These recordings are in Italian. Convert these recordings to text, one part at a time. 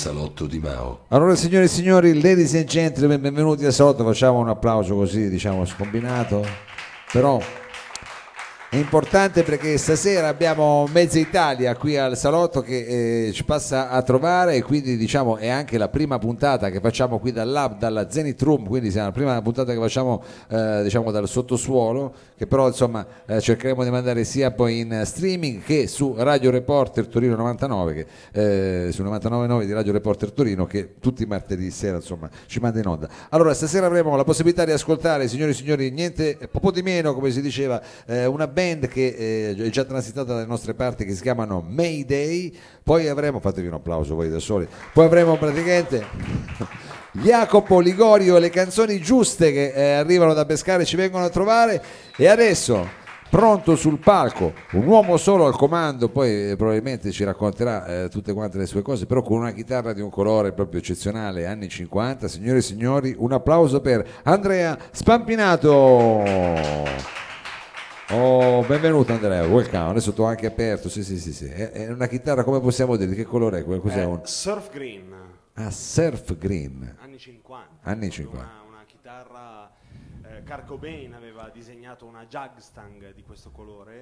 salotto di Mao. Allora signore e signori, ladies and gentlemen, benvenuti al salotto, facciamo un applauso così diciamo scombinato, però è importante perché stasera abbiamo mezza Italia qui al salotto che eh, ci passa a trovare e quindi diciamo è anche la prima puntata che facciamo qui dal lab, dalla Zenith Room, quindi siamo la prima puntata che facciamo eh, diciamo dal sottosuolo, che però insomma eh, cercheremo di mandare sia poi in streaming che su Radio Reporter Torino 99, che, eh, su 99.9 di Radio Reporter Torino che tutti i martedì sera insomma ci manda in onda. Allora stasera avremo la possibilità di ascoltare, signori e signori, niente, poco di meno come si diceva, eh, una band che eh, è già transitata dalle nostre parti che si chiamano Mayday, poi avremo, fatevi un applauso voi da soli, poi avremo praticamente Jacopo Ligorio e le canzoni giuste che eh, arrivano da pescare ci vengono a trovare e adesso pronto sul palco, un uomo solo al comando, poi eh, probabilmente ci racconterà eh, tutte quante le sue cose, però con una chitarra di un colore proprio eccezionale, anni 50. Signore e signori, un applauso per Andrea Spampinato. Oh, benvenuto Andrea, welcome. Adesso ho anche aperto. Sì, sì, sì, sì. È, è una chitarra, come possiamo dire? Di che colore è? Cos'è Eh, un... Surf Green, Ah, surf green. anni 50. Anni 50. Una, una chitarra, eh, Kurt Cobain aveva disegnato una Jagstang di questo colore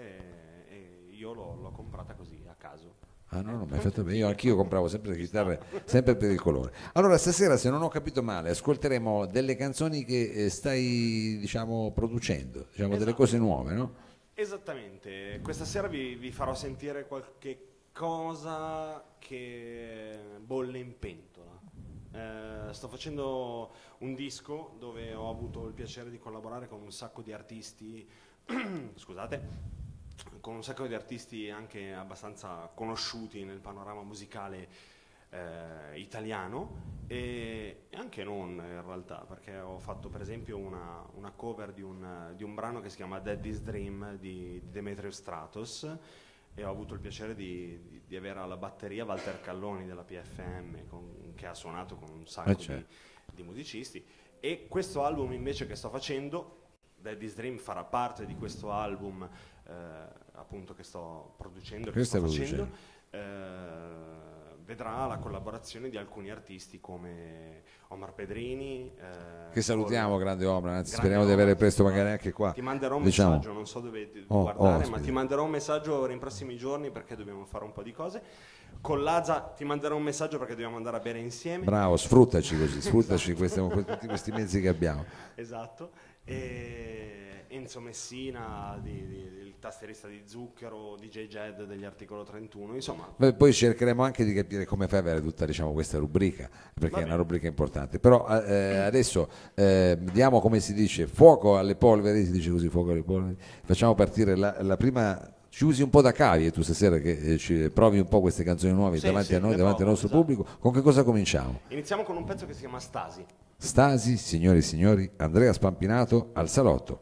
e, e io l'ho, l'ho comprata così a caso. Ah no, no, mi hai fatto bene. Io anch'io compravo sempre le chitarre, sempre per il colore. Allora, stasera, se non ho capito male, ascolteremo delle canzoni che eh, stai, diciamo, producendo, diciamo, delle Esatto. cose nuove, no? Esattamente, questa sera vi, vi farò sentire qualche cosa che bolle in pentola. Eh, sto facendo un disco dove ho avuto il piacere di collaborare con un sacco di artisti, scusate, con un sacco di artisti anche abbastanza conosciuti nel panorama musicale eh, italiano e anche non in realtà, perché ho fatto per esempio una, una cover di un, di un brano che si chiama Daddy's Dream di, di Demetrio Stratos e ho avuto il piacere di, di- di avere alla batteria Walter Calloni della PFM con- che ha suonato con un sacco Eh, di, certo. di musicisti e questo album invece che sto facendo Daddy's Dream farà parte di questo album appunto che sto producendo che Che sto facendo eh, vedrà la collaborazione di alcuni artisti come Omar Pedrini eh, Che salutiamo, con- grande opera, anzi Grande speriamo di avere presto magari anche qua. ti manderò un diciamo. messaggio, non so dove Oh, guardare, ospite. ma ti manderò un messaggio ora in prossimi giorni perché dobbiamo fare un po' di cose. Con Laza ti manderò un messaggio perché dobbiamo andare a bere insieme. Bravo, sfruttaci così, sfruttaci questi, tutti questi mezzi che abbiamo. Esatto. E Enzo Messina, di- di- il tastierista di Zucchero, DJ Jed degli Articolo 31, insomma. Beh, poi cercheremo anche di capire come fai ad avere tutta diciamo, questa rubrica, perché è una rubrica importante. Però eh, adesso eh, diamo, come si dice, fuoco alle polveri, si dice così, fuoco alle polveri. Facciamo partire la, la prima... Ci usi un po' da cavie tu stasera che eh, ci provi un po' queste canzoni nuove Sì, davanti sì, a noi, davanti al provo, nostro esatto. pubblico. Con che cosa cominciamo? Iniziamo con un pezzo che si chiama Stasi. Stasi, signori e signori, Andrea Spampinato al salotto.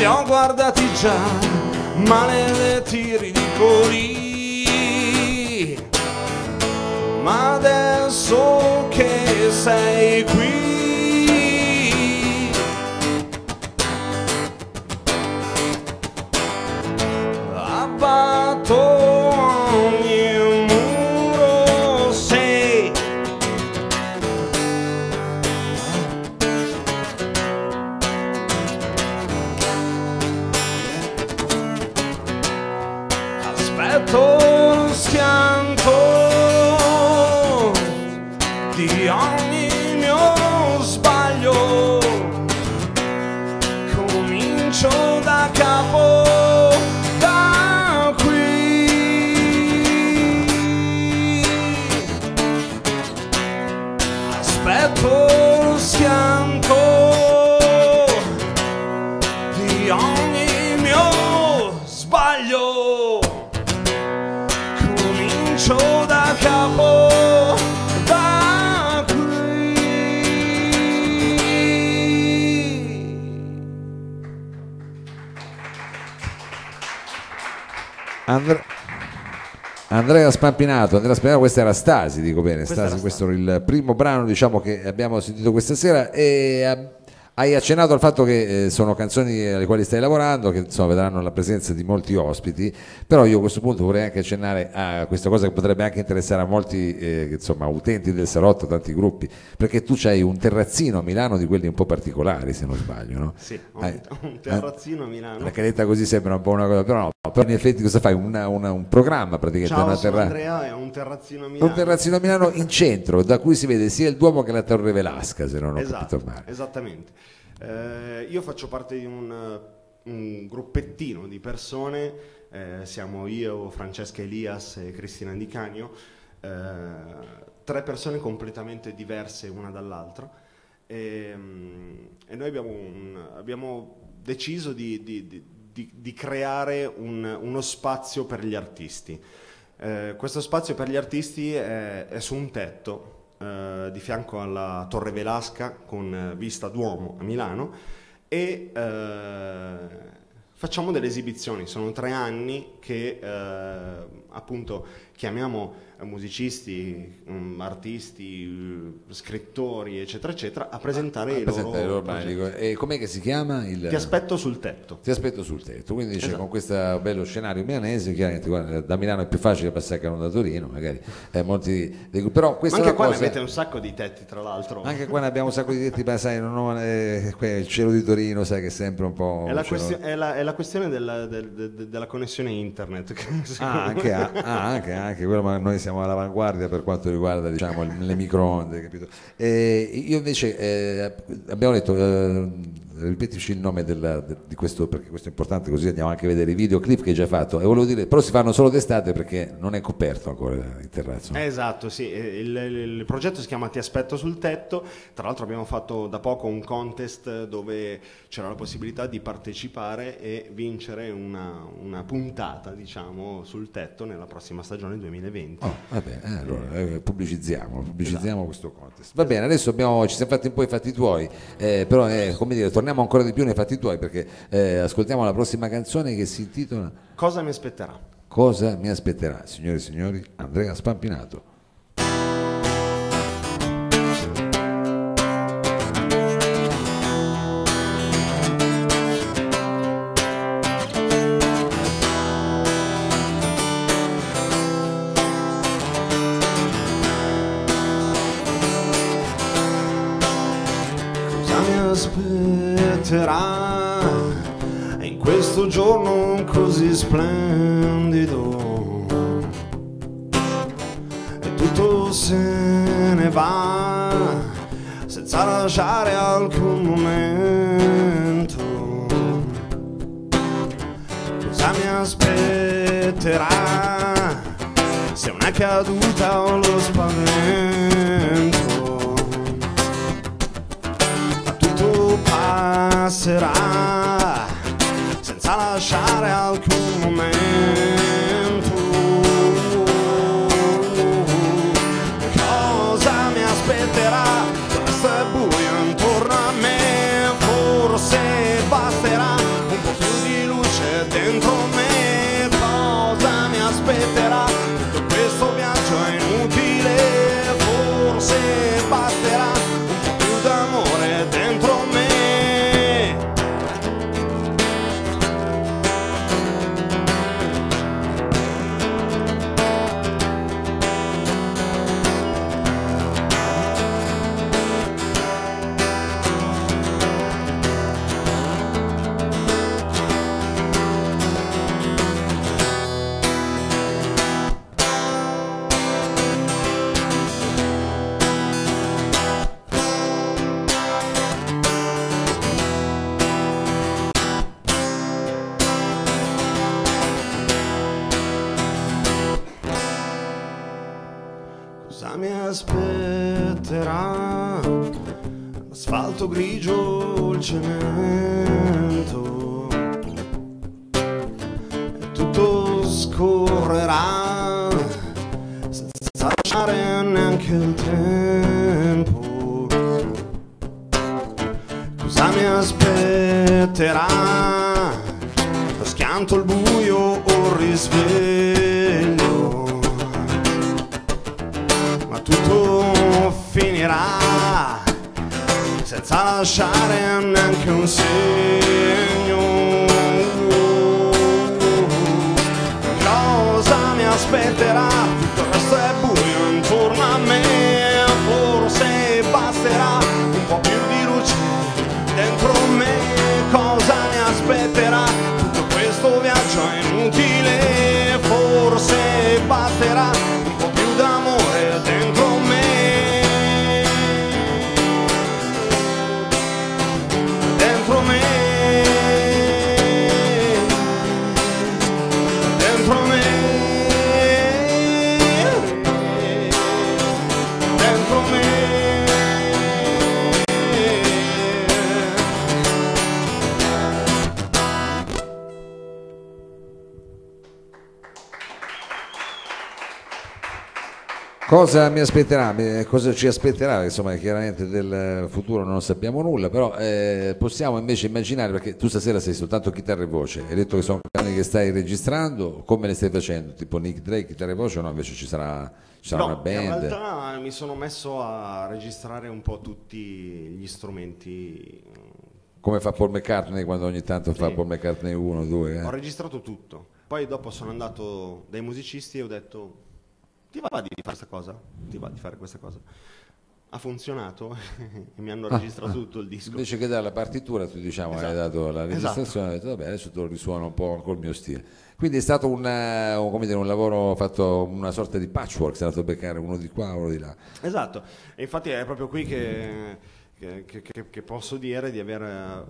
Vi ho guardati già, maledetti ridicoli, ma adesso che sei qui. acabou. Andre- Andrea Spampinato, Andrea Spampinato, questa era Stasi, dico bene, Stasi, era questo è il primo brano diciamo, che abbiamo sentito questa sera e hai accennato al fatto che eh, sono canzoni alle quali stai lavorando, che insomma, vedranno la presenza di molti ospiti, però io a questo punto vorrei anche accennare a questa cosa che potrebbe anche interessare a molti eh, insomma, utenti del Salotto, tanti gruppi, perché tu hai un terrazzino a Milano di quelli un po' particolari se non sbaglio, no? sì, ho Hai- un, un terrazzino a Milano La caretta così sembra un po' una cosa, però no, però in effetti cosa fai? Una- una- un programma praticamente, ciao una terra- Andrea è un terrazzino a Milano un terrazzino a Milano in centro, da cui si vede sia il Duomo che la Torre Velasca, se non ho esatto, capito male. esattamente Eh, io faccio parte di un, eh, un gruppettino di persone eh, siamo io, Francesca Elias e Cristina Di Cagno eh, tre persone completamente diverse una dall'altra e, mm, e noi abbiamo, un- abbiamo deciso di, di- di- di- di creare un- uno spazio per gli artisti. Eh, questo spazio per gli artisti è, è su un tetto eh, di fianco alla Torre Velasca con eh, vista Duomo a Milano e eh, facciamo delle esibizioni. Sono tre anni che eh, appunto chiamiamo eh, musicisti, mm, artisti, eh, scrittori, eccetera, eccetera, a presentare, i, Presentare i loro loro dico, E com'è che si chiama? Il... Ti aspetto sul tetto. Ti aspetto sul tetto, quindi dice, Esatto. con questo bello scenario milanese, chiaramente guarda, da Milano è più facile passare che non da Torino, magari eh, molti però Ma questa è anche qua cosa... ne avete un sacco di tetti, tra l'altro. Anche qua ne abbiamo un sacco di detti, ma sai, non ho, eh, il cielo di Torino, sai che è sempre un po'... È la, un cielo- questio- è la- è la questione della, del- del- della connessione internet. Ah, me- anche, ah, ah, anche, quello, ma noi siamo all'avanguardia per quanto riguarda diciamo, le microonde, capito? Eh, io invece eh, abbiamo detto, eh, ripetici il nome della- de- di questo, perché questo è importante, così andiamo anche a vedere i videoclip che hai già fatto. E volevo dire, però si fanno solo d'estate perché non è coperto ancora il terrazzo. Esatto, sì. Il, il- il progetto si chiama Ti aspetto sul tetto. Tra l'altro abbiamo fatto da poco un contest dove c'era la possibilità di partecipare e vincere una, una puntata, diciamo, sul tetto nella prossima stagione 2020. Oh, va bene, eh, allora eh, pubblicizziamo, pubblicizziamo questo contest. Va bene, adesso abbiamo, ci siamo fatti un po' i fatti tuoi, eh, però eh, come dire, torniamo ancora di più nei fatti tuoi perché eh, ascoltiamo la prossima canzone che si intitola Cosa mi aspetterà? Cosa mi aspetterà, signore e signori, Andrea Spampinato. Aspetterà in questo giorno così splendido? E tutto se ne va senza lasciare alcun momento. Cosa mi aspetterà se una caduta o lo spavento? serán. Grigio il cemento Cosa mi aspetterà? Eh, Cosa ci aspetterà? Insomma, chiaramente del futuro non sappiamo nulla, però eh, possiamo invece immaginare, perché tu stasera sei soltanto chitarra e voce, hai detto che sono canzoni che stai registrando, come le stai facendo? Tipo Nick Drake, chitarra e voce o no? Invece ci sarà, ci sarà No, una band? In realtà mi sono messo a registrare un po' tutti gli strumenti. Come fa Paul McCartney quando ogni tanto fa Sì. Paul McCartney 1, 2? Ho registrato tutto. Poi dopo sono andato dai musicisti e ho detto: Ti va di fare questa cosa? Ti va di fare questa cosa? Ha funzionato e mi hanno registrato tutto il disco. Invece che dare la partitura, tu diciamo hai Esatto. dato la Esatto. registrazione, hai detto vabbè adesso te lo risuono un po' col mio stile. Quindi è stato un, eh, un- come dire, un lavoro fatto, una sorta di patchwork, sei andato a beccare uno di qua, uno di là. Esatto, e infatti è proprio qui che, che- che- che- posso dire di aver eh,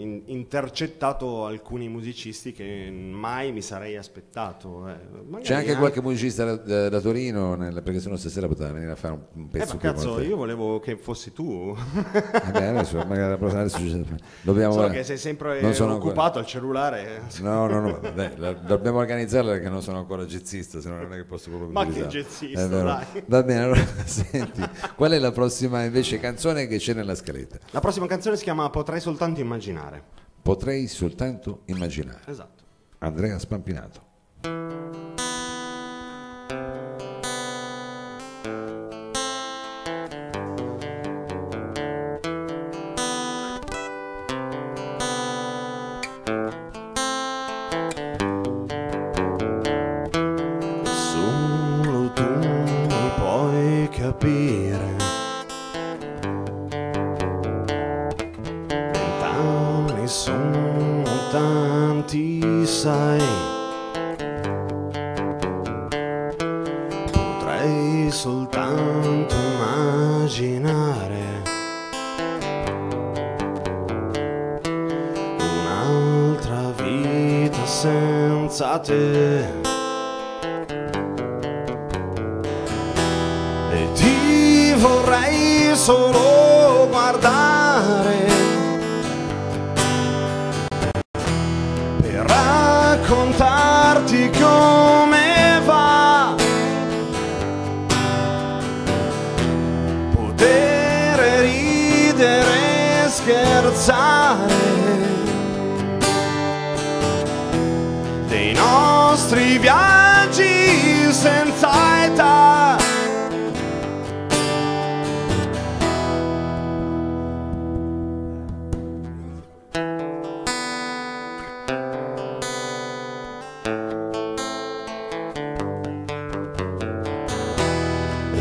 in- intercettato alcuni musicisti che mai mi sarei aspettato. eh. C'è anche qualche musicista da, da- da Torino, nel- perché sennò stasera poteva venire a fare un, un Eh, pezzo ma qui cazzo, io volevo che fossi tu. Vabbè, adesso, magari la prossima ci- dobbiamo... so che sei sempre non sono occupato al cellulare. No, no, no, vabbè, la- dobbiamo organizzarla perché non sono ancora jazzista, se no non è che posso proprio Ma che jazzista. Va bene, allora senti, qual è la prossima invece canzone che c'è nella scaletta? La prossima canzone si chiama Potrei soltanto immaginare. Potrei soltanto immaginare. Esatto. Andrea Spampinato. Scherzare dei nostri viaggi senza età.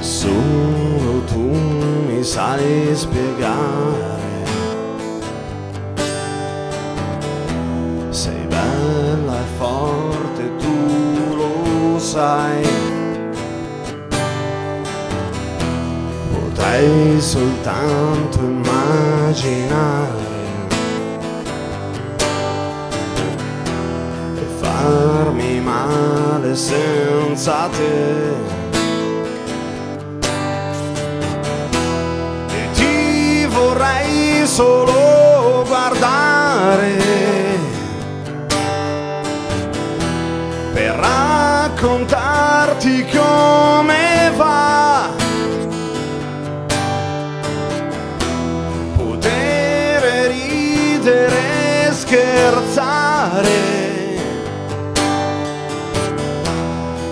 Solo tu mi sai spiegare. Forte, tu lo sai. Potrei soltanto immaginare e farmi male senza te. E ti vorrei solo guardare raccontarti come va. Potere ridere, scherzare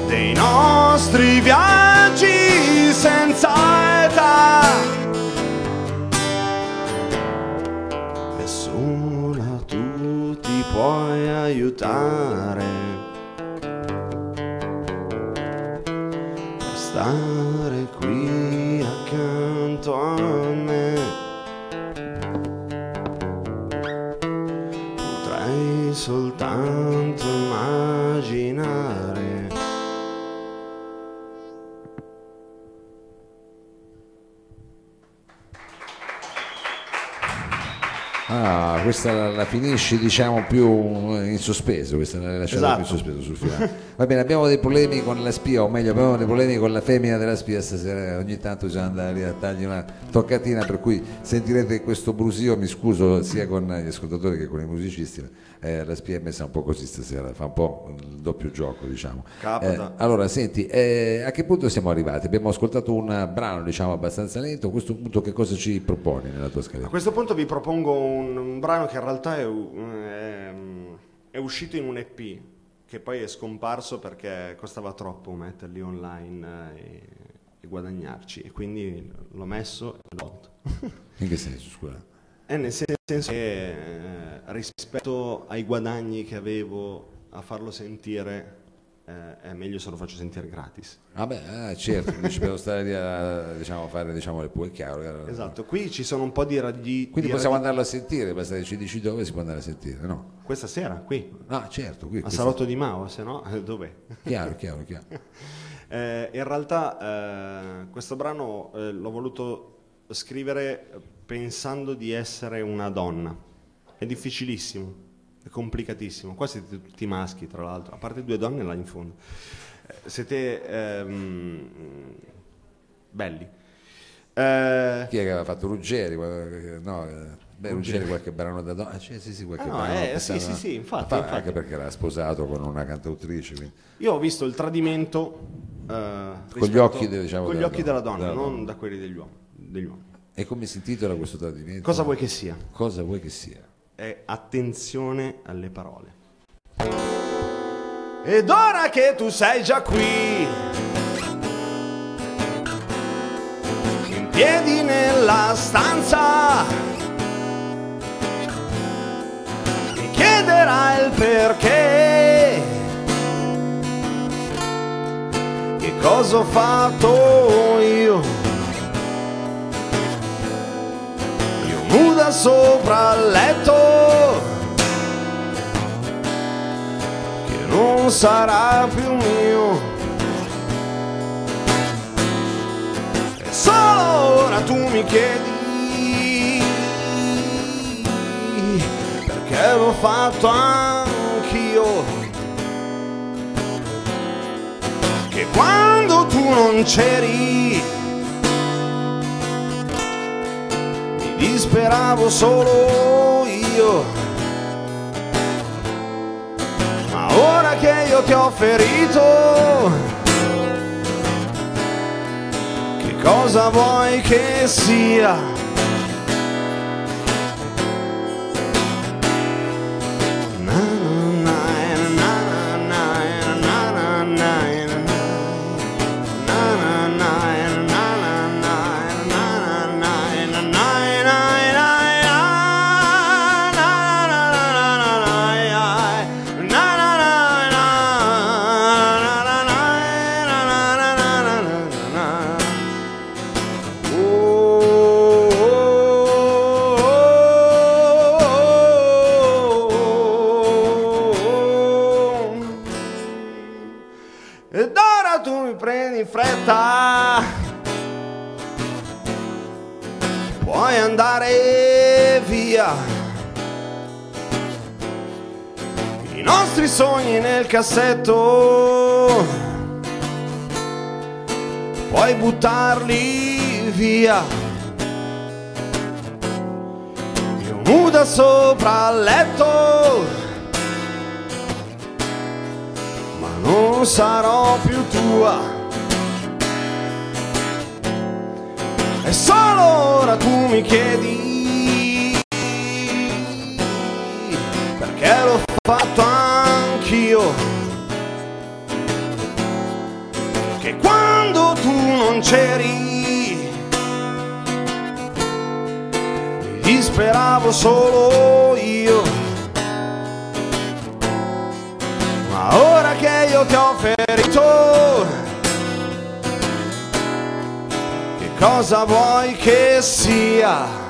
dei nostri viaggi senza età. Nessuna tu ti puoi aiutare. ಸಾರ questa la, la finisci diciamo più in sospeso, questa l'hai lasciata più in Esatto. sospeso sul finale. Va bene, abbiamo dei problemi con la spia, o meglio abbiamo dei problemi con la femmina della spia stasera, ogni tanto bisogna andare a dargli una toccatina, per cui sentirete questo brusio, mi scuso sia con gli ascoltatori che con i musicisti, eh, la spia è messa un po' così stasera, fa un po' il doppio gioco diciamo. Eh, allora, senti, eh, a che punto siamo arrivati? Abbiamo ascoltato un brano diciamo abbastanza lento, a questo punto che cosa ci proponi nella tua A scaletta? questo punto vi propongo un, un brano che in realtà è, è- è uscito in un EP che poi è scomparso perché costava troppo metterli online eh, e, e guadagnarci e quindi l'ho messo e l'ho tolto. In che senso, scusa? È nel sen- senso che eh, rispetto ai guadagni che avevo a farlo sentire eh, è meglio se lo faccio sentire gratis. Vabbè, ah, certo, dici per stare lì a diciamo, fare diciamo, le pue, chiaro. Esatto, qui ci sono un po' di radi... Quindi di possiamo radi- andarlo a sentire, basta che ci dici dove si può andare a sentire, no? Questa sera, qui, Ah, certo, qui. a questo- Salotto di Mao, se no, eh, dov'è? Chiaro, chiaro, chiaro. Eh, in realtà eh, questo brano l'ho voluto scrivere pensando di essere una donna. È difficilissimo, è complicatissimo. Qua siete tutti maschi, tra l'altro, a parte due donne là in fondo. Eh, siete ehm, belli. Eh, Chi è che aveva fatto Ruggeri? No, eh, beh, Ruggeri qualche brano da donna. Sì, sì, sì, qualche Ah, no, brano. eh, sì, sì, sì, infatti, infatti. Anche perché era sposato con una cantautrice, quindi. io ho visto il tradimento eh, Con gli occhi diciamo, con gli della occhi donna, della donna, della non donna. da quelli degli uomini. degli uomini. E come si intitola questo tradimento? Cosa vuoi che sia? Cosa vuoi che sia? È attenzione alle parole. Ed ora che tu sei già qui, in piedi nella stanza, mi chiederai il perché. Che cosa ho fatto Sopra il letto che non sarà più mio. E solo ora tu mi chiedi perché l'ho fatto anch'io. Che quando tu non c'eri mi disperavo solo io. Ma ora che io ti ho ferito, che cosa vuoi che sia? Ed ora tu mi prendi in fretta puoi andare via. I nostri sogni nel cassetto, puoi buttarli via. da sopra al letto, non sarò più tua. E solo ora tu mi chiedi perché l'ho fatto anch'io. Che quando tu non c'eri mi disperavo solo ora che io ti ho ferito, che cosa vuoi che sia?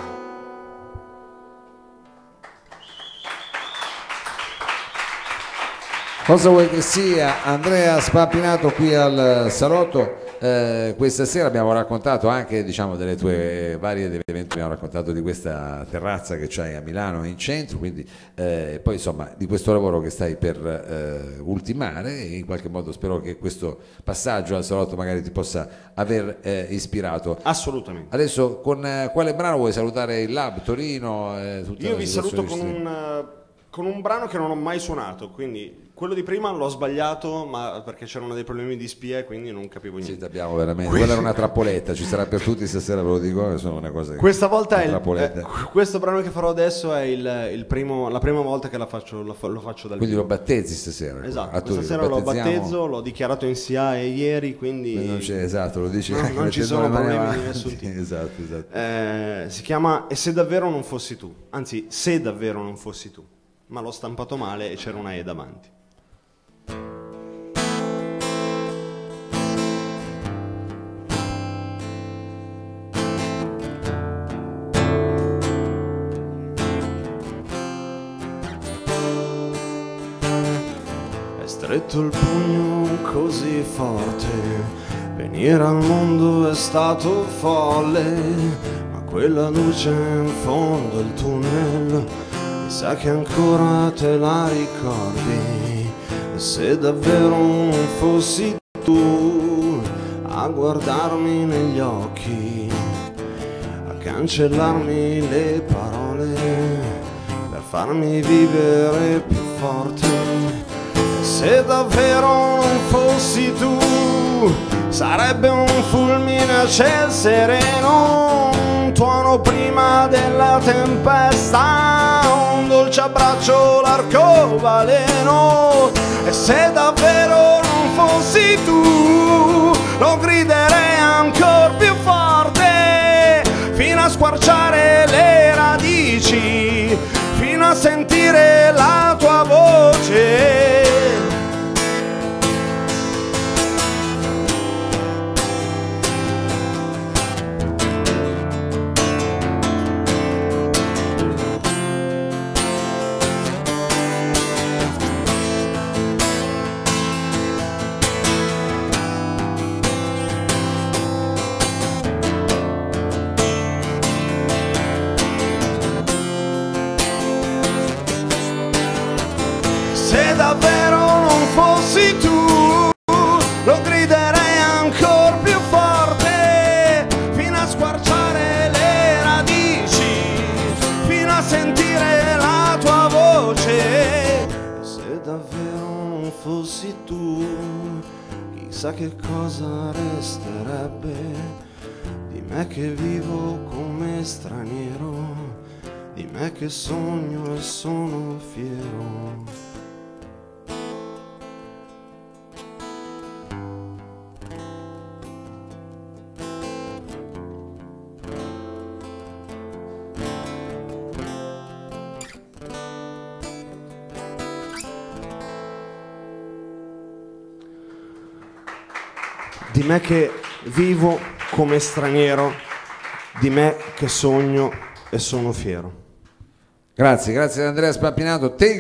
Cosa vuoi che sia Andrea Spappinato qui al salotto? Eh, questa sera abbiamo raccontato anche diciamo, delle tue varie eventi, abbiamo raccontato di questa terrazza che c'hai a Milano in centro, quindi eh, poi insomma di questo lavoro che stai per eh, ultimare e in qualche modo spero che questo passaggio al salotto magari ti possa aver eh, ispirato. Assolutamente. Adesso con eh, quale brano vuoi salutare il Lab Torino? eh, Io vi saluto con un, con un brano che non ho mai suonato, quindi quello di prima l'ho sbagliato, ma perché c'erano dei problemi di spia e quindi non capivo Sì, niente. abbiamo veramente. Quella era una trappoletta, ci sarà per tutti stasera, ve lo dico, che sono una cosa Questa volta è il, eh, questo brano che farò adesso è il, il primo, la prima volta che la faccio, lo, lo faccio dal Quindi vivo. lo battezzi stasera. Esatto, A Torino, questa sera lo battezzo, l'ho dichiarato in SIA ieri, quindi Non c'è, esatto, lo dici No, non ci sono problemi di avanti. nessun tipo. Esatto, esatto. Eh, si chiama E se davvero non fossi tu, anzi se davvero non fossi tu, ma l'ho stampato male e c'era una E davanti. È stretto il pugno così forte, venire al mondo è stato folle, ma quella luce in fondo al tunnel, sa che ancora te la ricordi, se davvero fossi tu a guardarmi negli occhi, a cancellarmi le parole, per farmi vivere più forte. Se davvero non fossi tu, sarebbe un fulmine a ciel sereno, un tuono prima della tempesta, un dolce abbraccio l'arcobaleno. E se davvero non fossi tu, lo griderei ancora più forte, fino a squarciare le radici, fino a sentire la fossi tu, chissà che cosa resterebbe di me che vivo come straniero, di me che sogno e sono fiero. Me che vivo come straniero, di me che sogno e sono fiero. Grazie, grazie Andrea Spappinato.